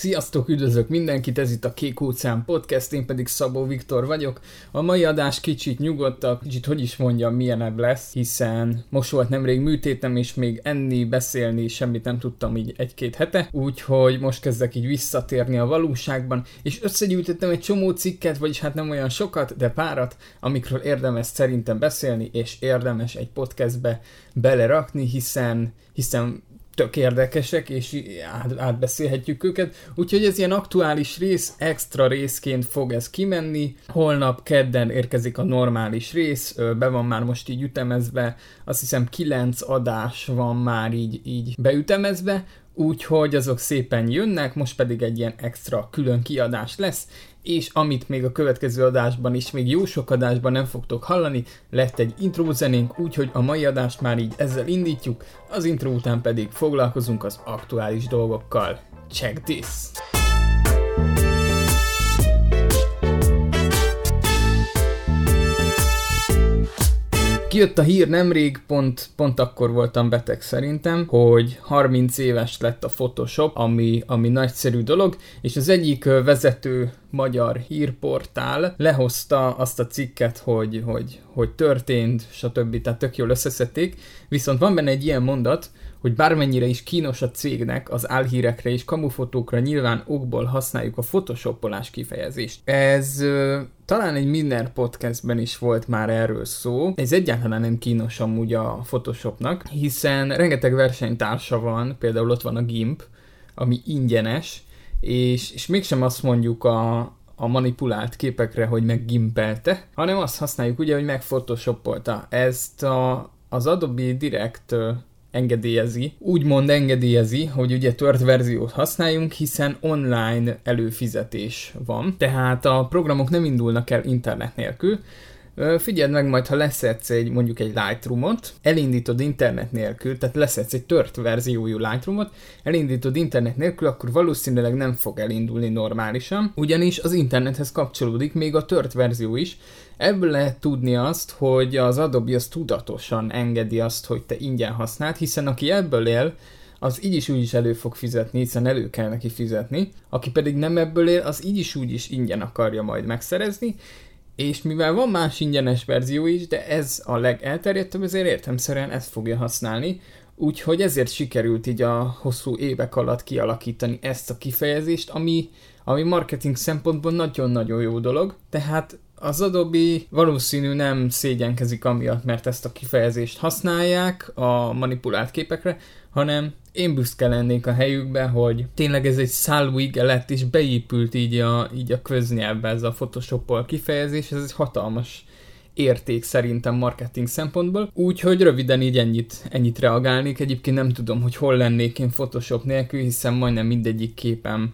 Sziasztok, üdvözlök mindenkit, ez itt a Kék Óceán Podcast, én pedig Szabó Viktor vagyok. A mai adás kicsit nyugodtabb, kicsit hogy is mondjam, milyenebb lesz, hiszen most volt nemrég műtétem, és még enni, beszélni, semmit nem tudtam így egy-két hete, úgyhogy most kezdek így visszatérni a valóságban, és összegyűjtöttem egy csomó cikket, vagyis hát nem olyan sokat, de párat, amikről érdemes szerintem beszélni, és érdemes egy podcastbe belerakni, hiszen hiszen tök érdekesek, és át, átbeszélhetjük őket. Úgyhogy ez ilyen aktuális rész, extra részként fog ez kimenni. Holnap kedden érkezik a normális rész, be van már most így ütemezve, azt hiszem 9 adás van már így, így beütemezve, úgyhogy azok szépen jönnek, most pedig egy ilyen extra külön kiadás lesz, és amit még a következő adásban is, még jó sok adásban nem fogtok hallani, lett egy intro zenénk, úgyhogy a mai adást már így ezzel indítjuk, az intro után pedig foglalkozunk az aktuális dolgokkal. Check this! Kijött a hír nemrég, pont, pont akkor voltam beteg szerintem, hogy 30 éves lett a Photoshop, ami, ami nagyszerű dolog, és az egyik vezető magyar hírportál lehozta azt a cikket, hogy, hogy, hogy történt, stb. Tehát tök jól összeszedték, viszont van benne egy ilyen mondat, hogy bármennyire is kínos a cégnek, az álhírekre és kamufotókra nyilván okból használjuk a photoshopolás kifejezést. Ez ö, talán egy minden podcastben is volt már erről szó. Ez egyáltalán nem kínos amúgy a Photoshopnak, hiszen rengeteg versenytársa van, például ott van a GIMP, ami ingyenes, és, és mégsem azt mondjuk a, a manipulált képekre, hogy meggimpelte, hanem azt használjuk ugye, hogy megphotoshopolta. Ezt a, az Adobe Direct engedélyezi, úgymond engedélyezi, hogy ugye tört verziót használjunk, hiszen online előfizetés van, tehát a programok nem indulnak el internet nélkül, Figyeld meg majd, ha leszedsz egy, mondjuk egy Lightroom-ot, elindítod internet nélkül, tehát leszedsz egy tört verziójú Lightroom-ot, elindítod internet nélkül, akkor valószínűleg nem fog elindulni normálisan, ugyanis az internethez kapcsolódik még a tört verzió is. Ebből lehet tudni azt, hogy az Adobe az tudatosan engedi azt, hogy te ingyen használd, hiszen aki ebből él, az így is úgy is elő fog fizetni, hiszen elő kell neki fizetni, aki pedig nem ebből él, az így is úgy is ingyen akarja majd megszerezni, és mivel van más ingyenes verzió is, de ez a legelterjedtebb, ezért értemszerűen ezt fogja használni, úgyhogy ezért sikerült így a hosszú évek alatt kialakítani ezt a kifejezést, ami, ami marketing szempontból nagyon-nagyon jó dolog, tehát az Adobe valószínű nem szégyenkezik amiatt, mert ezt a kifejezést használják a manipulált képekre, hanem én büszke lennék a helyükbe, hogy tényleg ez egy szálúige lett, és beépült így a, így a köznyelvbe ez a Photoshop kifejezés, ez egy hatalmas érték szerintem marketing szempontból. Úgyhogy röviden így ennyit, ennyit reagálnék. Egyébként nem tudom, hogy hol lennék én Photoshop nélkül, hiszen majdnem mindegyik képem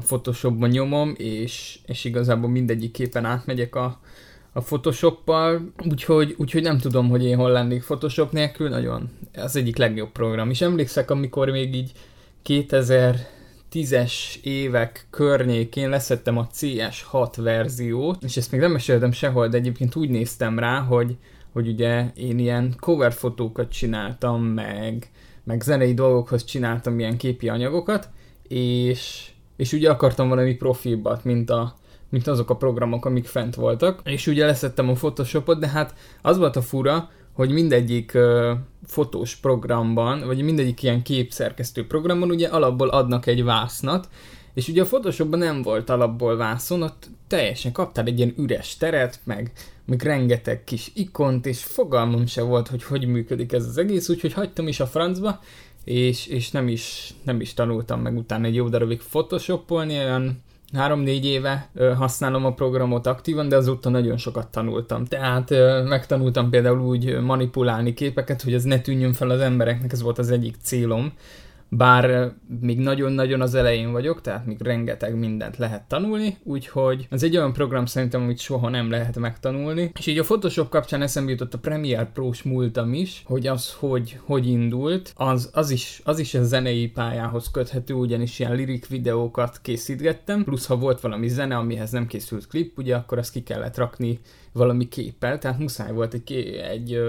a Photoshopban nyomom, és, és igazából mindegyik képen átmegyek a, a Photoshoppal, úgyhogy, úgyhogy nem tudom, hogy én hol lennék Photoshop nélkül, nagyon az egyik legjobb program. És emlékszek, amikor még így 2010-es évek környékén leszettem a CS6 verziót, és ezt még nem meséltem sehol, de egyébként úgy néztem rá, hogy, hogy ugye én ilyen cover fotókat csináltam, meg, meg zenei dolgokhoz csináltam ilyen képi anyagokat, és, és ugye akartam valami profilbat, mint a, mint azok a programok, amik fent voltak, és ugye leszettem a Photoshopot, de hát az volt a fura, hogy mindegyik uh, fotós programban, vagy mindegyik ilyen képszerkesztő programban ugye alapból adnak egy vásznat, és ugye a Photoshopban nem volt alapból vászon, ott teljesen kaptál egy ilyen üres teret, meg, meg rengeteg kis ikont, és fogalmam se volt, hogy hogy működik ez az egész, úgyhogy hagytam is a francba, és, és nem, is, nem is tanultam meg utána egy jó darabig photoshopolni, olyan három-négy éve ö, használom a programot aktívan, de azóta nagyon sokat tanultam. Tehát megtanultam például úgy manipulálni képeket, hogy ez ne tűnjön fel az embereknek, ez volt az egyik célom, bár még nagyon-nagyon az elején vagyok, tehát még rengeteg mindent lehet tanulni, úgyhogy ez egy olyan program szerintem, amit soha nem lehet megtanulni. És így a Photoshop kapcsán eszembe jutott a Premiere Pro-s múltam is, hogy az hogy, hogy indult, az, az, is, az is a zenei pályához köthető, ugyanis ilyen lirik videókat készítgettem, plusz ha volt valami zene, amihez nem készült klip, ugye akkor azt ki kellett rakni valami képpel, tehát muszáj volt egy, egy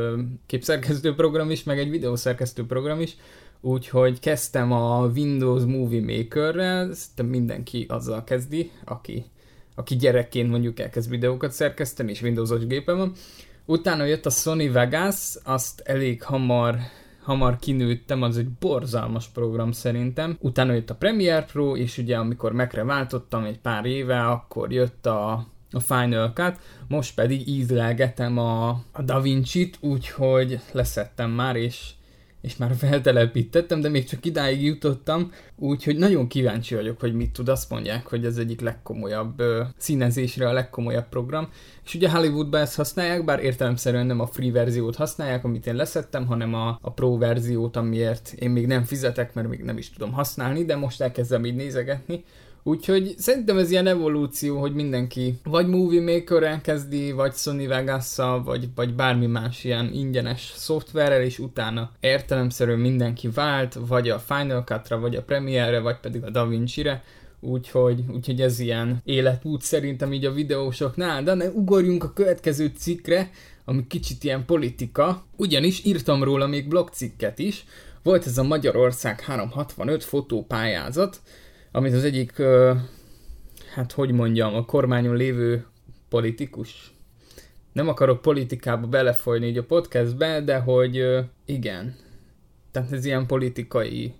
képszerkesztő program is, meg egy videószerkesztő program is, úgyhogy kezdtem a Windows Movie Maker-rel, szerintem mindenki azzal kezdi, aki, aki gyerekként mondjuk elkezd videókat szerkeszteni, és Windows-os gépe van. Utána jött a Sony Vegas, azt elég hamar hamar kinőttem, az egy borzalmas program szerintem. Utána jött a Premiere Pro, és ugye amikor megre váltottam egy pár éve, akkor jött a a Final Cut, most pedig ízlelgetem a, a Da Vinci-t, úgyhogy leszettem már, és, és már feltelepítettem, de még csak idáig jutottam, úgyhogy nagyon kíváncsi vagyok, hogy mit tud. Azt mondják, hogy ez egyik legkomolyabb ö, színezésre a legkomolyabb program, és ugye Hollywoodban ezt használják, bár értelemszerűen nem a free verziót használják, amit én leszettem, hanem a, a pro verziót, amiért én még nem fizetek, mert még nem is tudom használni, de most elkezdem így nézegetni, Úgyhogy szerintem ez ilyen evolúció, hogy mindenki vagy Movie maker kezdi, vagy Sony vegas vagy, vagy bármi más ilyen ingyenes szoftverrel, és utána értelemszerűen mindenki vált, vagy a Final Cut-ra, vagy a Premiere-re, vagy pedig a DaVinci-re, úgyhogy, úgyhogy ez ilyen életút szerintem így a videósoknál, de ne ugorjunk a következő cikkre, ami kicsit ilyen politika, ugyanis írtam róla még blogcikket is, volt ez a Magyarország 365 fotópályázat, amit az egyik, hát hogy mondjam, a kormányon lévő politikus. Nem akarok politikába belefolyni így a podcastbe, de hogy igen. Tehát ez ilyen politikai,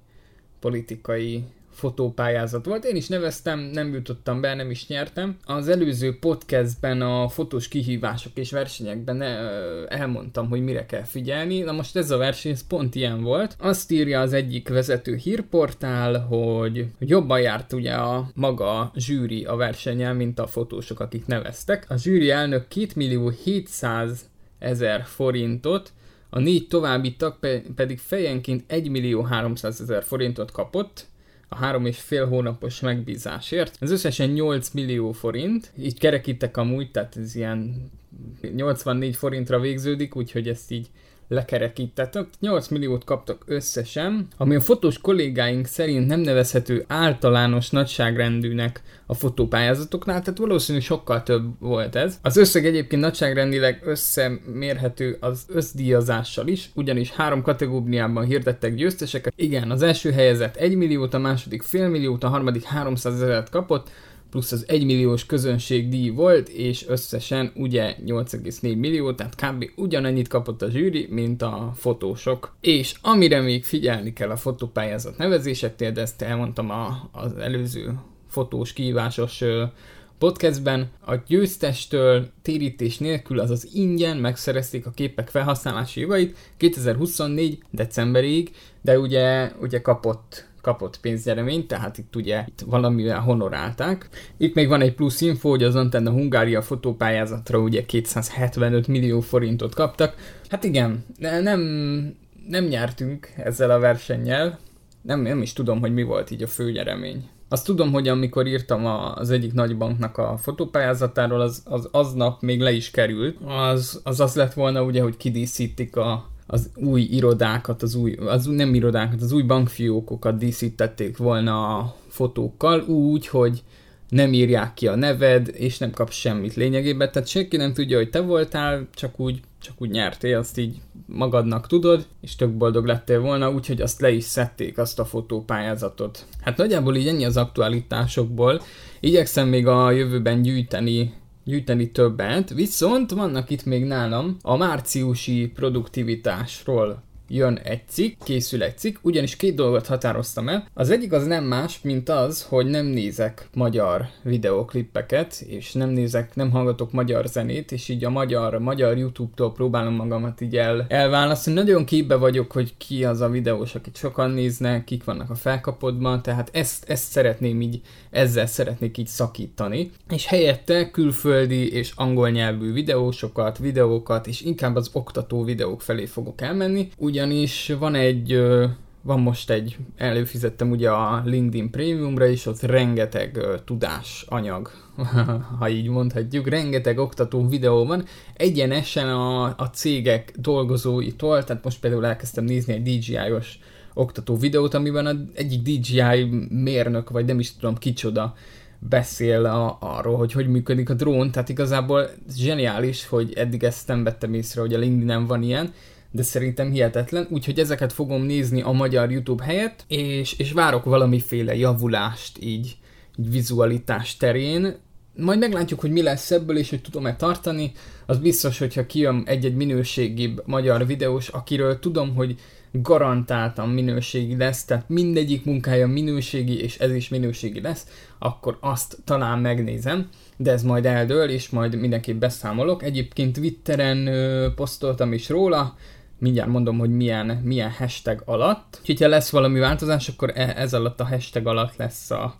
politikai fotópályázat volt. Én is neveztem, nem jutottam be, nem is nyertem. Az előző podcastben a fotós kihívások és versenyekben elmondtam, hogy mire kell figyelni. Na most ez a verseny ez pont ilyen volt. Azt írja az egyik vezető hírportál, hogy jobban járt ugye a maga zsűri a versenyen, mint a fotósok, akik neveztek. A zsűri elnök 2 millió 700 ezer forintot, a négy további tag pedig fejenként 1 millió 300 ezer forintot kapott, a három és fél hónapos megbízásért. Ez összesen 8 millió forint, így kerekítek amúgy, tehát ez ilyen 84 forintra végződik, úgyhogy ezt így lekerekítettek. 8 milliót kaptak összesen, ami a fotós kollégáink szerint nem nevezhető általános nagyságrendűnek a fotópályázatoknál, tehát valószínűleg sokkal több volt ez. Az összeg egyébként nagyságrendileg összemérhető az összdíjazással is, ugyanis három kategóriában hirdettek győzteseket. Igen, az első helyezett 1 milliót, a második fél milliót, a harmadik 300 ezeret kapott, plusz az 1 milliós közönségdíj volt, és összesen ugye 8,4 millió, tehát kb. ugyanennyit kapott a zsűri, mint a fotósok. És amire még figyelni kell a fotópályázat nevezéseknél, de ezt elmondtam a, az előző fotós kívásos podcastben a győztestől térítés nélkül, azaz ingyen megszerezték a képek felhasználási jogait 2024 decemberig, de ugye, ugye kapott kapott pénzgyereményt, tehát itt ugye itt valamivel honorálták. Itt még van egy plusz info, hogy az Antenna Hungária fotópályázatra ugye 275 millió forintot kaptak. Hát igen, nem, nem nyertünk ezzel a versennyel, nem, nem is tudom, hogy mi volt így a főnyeremény. Azt tudom, hogy amikor írtam az egyik nagybanknak a fotópályázatáról, az, az aznap még le is került. Az, az az lett volna ugye, hogy kidíszítik a, az új irodákat, az új, az nem irodákat, az új bankfiókokat díszítették volna a fotókkal úgy, hogy nem írják ki a neved, és nem kapsz semmit lényegében, tehát senki nem tudja, hogy te voltál, csak úgy, csak úgy nyertél, azt így magadnak tudod, és tök boldog lettél volna, úgyhogy azt le is szedték, azt a fotópályázatot. Hát nagyjából így ennyi az aktualitásokból. Igyekszem még a jövőben gyűjteni gyűjteni többet, viszont vannak itt még nálam a márciusi produktivitásról jön egy cikk, készül egy cikk, ugyanis két dolgot határoztam el. Az egyik az nem más, mint az, hogy nem nézek magyar videoklippeket, és nem nézek, nem hallgatok magyar zenét, és így a magyar, magyar YouTube-tól próbálom magamat így el, elválasztani. Nagyon képbe vagyok, hogy ki az a videós, akit sokan néznek, kik vannak a felkapodban, tehát ezt, ezt szeretném így, ezzel szeretnék így szakítani. És helyette külföldi és angol nyelvű videósokat, videókat, és inkább az oktató videók felé fogok elmenni, ugyan ugyanis van egy, van most egy, előfizettem ugye a LinkedIn Premiumra, és ott rengeteg tudás anyag, ha így mondhatjuk, rengeteg oktató videó van, egyenesen a, a cégek dolgozóitól, tehát most például elkezdtem nézni egy DJI-os oktató videót, amiben az egyik DJI mérnök, vagy nem is tudom kicsoda, beszél a, arról, hogy hogy működik a drón, tehát igazából zseniális, hogy eddig ezt nem vettem észre, hogy a LinkedIn-en van ilyen, de szerintem hihetetlen, úgyhogy ezeket fogom nézni a magyar YouTube helyett, és, és várok valamiféle javulást így, így vizualitás terén, majd meglátjuk, hogy mi lesz ebből, és hogy tudom-e tartani. Az biztos, hogyha kijön egy-egy minőségibb magyar videós, akiről tudom, hogy garantáltan minőségi lesz, tehát mindegyik munkája minőségi, és ez is minőségi lesz, akkor azt talán megnézem, de ez majd eldől, és majd mindenképp beszámolok. Egyébként Twitteren ö, posztoltam is róla, mindjárt mondom, hogy milyen, milyen hashtag alatt. Úgyhogy ha lesz valami változás, akkor e, ez alatt a hashtag alatt lesz a,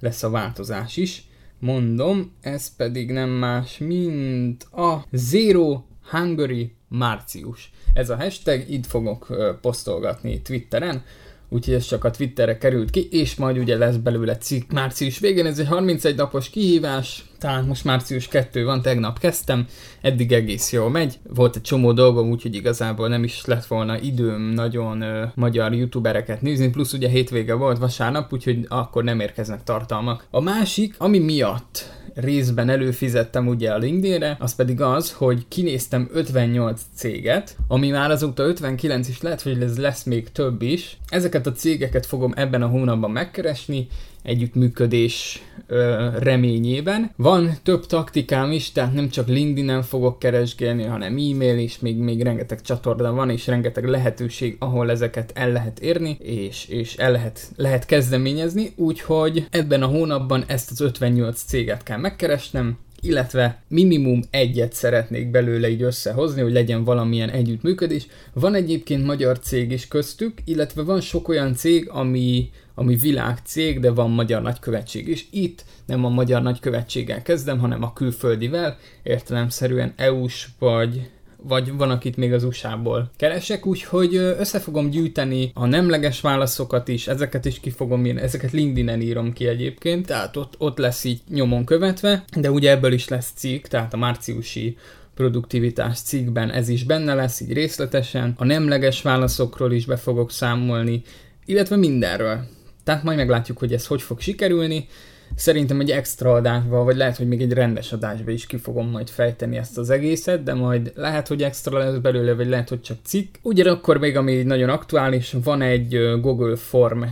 lesz a változás is. Mondom, ez pedig nem más, mint a Zero Hungary március. Ez a hashtag, itt fogok posztolgatni Twitteren, úgyhogy ez csak a Twitterre került ki, és majd ugye lesz belőle cikk március végén, ez egy 31 napos kihívás, talán most március 2 van, tegnap kezdtem, eddig egész jól megy, volt egy csomó dolgom, úgyhogy igazából nem is lett volna időm nagyon ö, magyar youtubereket nézni, plusz ugye hétvége volt vasárnap, úgyhogy akkor nem érkeznek tartalmak. A másik, ami miatt részben előfizettem ugye a LinkedInre, az pedig az, hogy kinéztem 58 céget, ami már azóta 59 is lehet, hogy ez lesz még több is. Ezeket a cégeket fogom ebben a hónapban megkeresni, együttműködés ö, reményében. Van több taktikám is, tehát nem csak LinkedIn-en fogok keresgélni, hanem e-mail is, még, még rengeteg csatorna van, és rengeteg lehetőség, ahol ezeket el lehet érni, és, és el lehet, lehet kezdeményezni, úgyhogy ebben a hónapban ezt az 58 céget kell megkeresnem, illetve minimum egyet szeretnék belőle így összehozni, hogy legyen valamilyen együttműködés. Van egyébként magyar cég is köztük, illetve van sok olyan cég, ami, ami világcég, de van magyar nagykövetség is. Itt nem a magyar nagykövetséggel kezdem, hanem a külföldivel, értelemszerűen EU-s vagy vagy van, akit még az USA-ból keresek, úgyhogy össze fogom gyűjteni a nemleges válaszokat is, ezeket is ki fogom írni, ezeket LinkedIn-en írom ki egyébként, tehát ott, ott lesz így nyomon követve, de ugye ebből is lesz cikk, tehát a márciusi produktivitás cikkben ez is benne lesz, így részletesen. A nemleges válaszokról is be fogok számolni, illetve mindenről. Tehát majd meglátjuk, hogy ez hogy fog sikerülni. Szerintem egy extra adásba, vagy lehet, hogy még egy rendes adásba is ki fogom majd fejteni ezt az egészet, de majd lehet, hogy extra lesz belőle, vagy lehet, hogy csak cikk. Ugyanakkor még, ami nagyon aktuális, van egy Google Form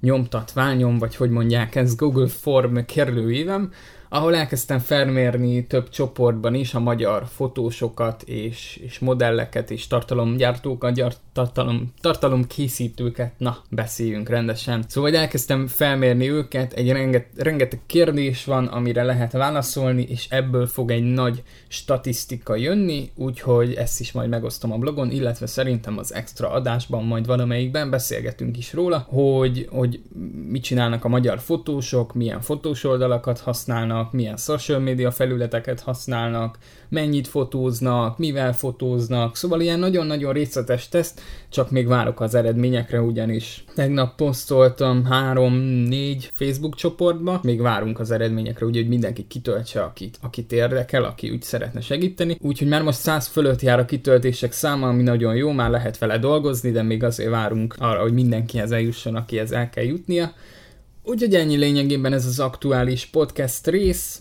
nyomtatványom, vagy hogy mondják ez, Google Form kérlőívem, ahol elkezdtem felmérni több csoportban is a magyar fotósokat és, és modelleket és tartalomgyártókat, gyart, tartalom, tartalomkészítőket, na, beszéljünk rendesen. Szóval elkezdtem felmérni őket, egy renget, rengeteg kérdés van, amire lehet válaszolni, és ebből fog egy nagy statisztika jönni, úgyhogy ezt is majd megosztom a blogon, illetve szerintem az extra adásban majd valamelyikben beszélgetünk is róla, hogy, hogy mit csinálnak a magyar fotósok, milyen fotós oldalakat használnak, használnak, milyen social media felületeket használnak, mennyit fotóznak, mivel fotóznak, szóval ilyen nagyon-nagyon részletes teszt, csak még várok az eredményekre, ugyanis tegnap posztoltam három-négy Facebook csoportba, még várunk az eredményekre, úgyhogy mindenki kitöltse, akit, akit érdekel, aki úgy szeretne segíteni. Úgyhogy már most 100 fölött jár a kitöltések száma, ami nagyon jó, már lehet vele dolgozni, de még azért várunk arra, hogy mindenkihez eljusson, akihez el kell jutnia. Úgyhogy ennyi lényegében ez az aktuális podcast rész.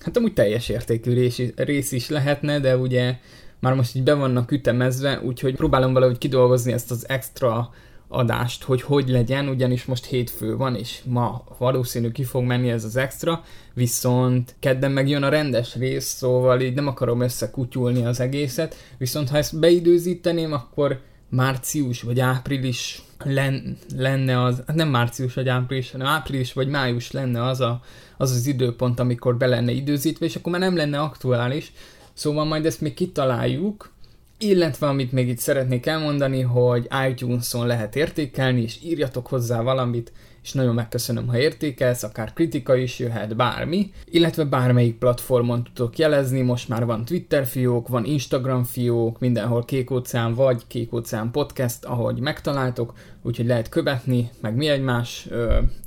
Hát amúgy teljes értékű rész, is lehetne, de ugye már most így be vannak ütemezve, úgyhogy próbálom valahogy kidolgozni ezt az extra adást, hogy hogy legyen, ugyanis most hétfő van, és ma valószínű ki fog menni ez az extra, viszont kedden meg jön a rendes rész, szóval így nem akarom összekutyulni az egészet, viszont ha ezt beidőzíteném, akkor március vagy április len, lenne az, hát nem március vagy április, hanem április vagy május lenne az, a, az az időpont, amikor be lenne időzítve, és akkor már nem lenne aktuális. Szóval majd ezt még kitaláljuk, illetve amit még itt szeretnék elmondani, hogy iTunes-on lehet értékelni, és írjatok hozzá valamit, és nagyon megköszönöm, ha értékelsz, akár kritika is jöhet, bármi, illetve bármelyik platformon tudok jelezni, most már van Twitter fiók, van Instagram fiók, mindenhol Kék Óceán vagy Kék Óceán Podcast, ahogy megtaláltok, úgyhogy lehet követni, meg mi egymás.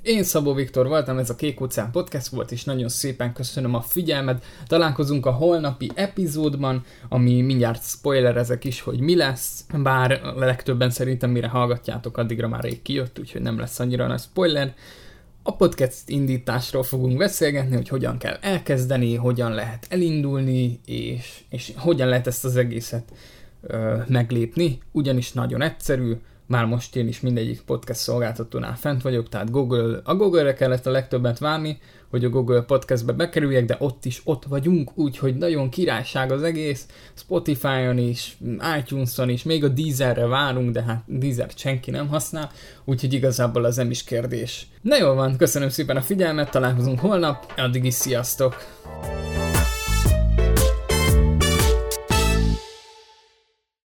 Én Szabó Viktor voltam, ez a Kék Óceán Podcast volt, és nagyon szépen köszönöm a figyelmet. Találkozunk a holnapi epizódban, ami mindjárt spoiler ezek is, hogy mi lesz, bár legtöbben szerintem mire hallgatjátok, addigra már rég kijött, úgyhogy nem lesz annyira nagy spoiler. A podcast indításról fogunk beszélgetni, hogy hogyan kell elkezdeni, hogyan lehet elindulni, és, és hogyan lehet ezt az egészet ö, meglépni, ugyanis nagyon egyszerű, már most én is mindegyik podcast szolgáltatónál fent vagyok, tehát Google, a Google-re kellett a legtöbbet várni, hogy a Google Podcastbe bekerüljek, de ott is ott vagyunk, úgyhogy nagyon királyság az egész, Spotify-on is, iTunes-on is, még a Deezerre várunk, de hát Deezer senki nem használ, úgyhogy igazából az nem is kérdés. Na jól van, köszönöm szépen a figyelmet, találkozunk holnap, addig is sziasztok!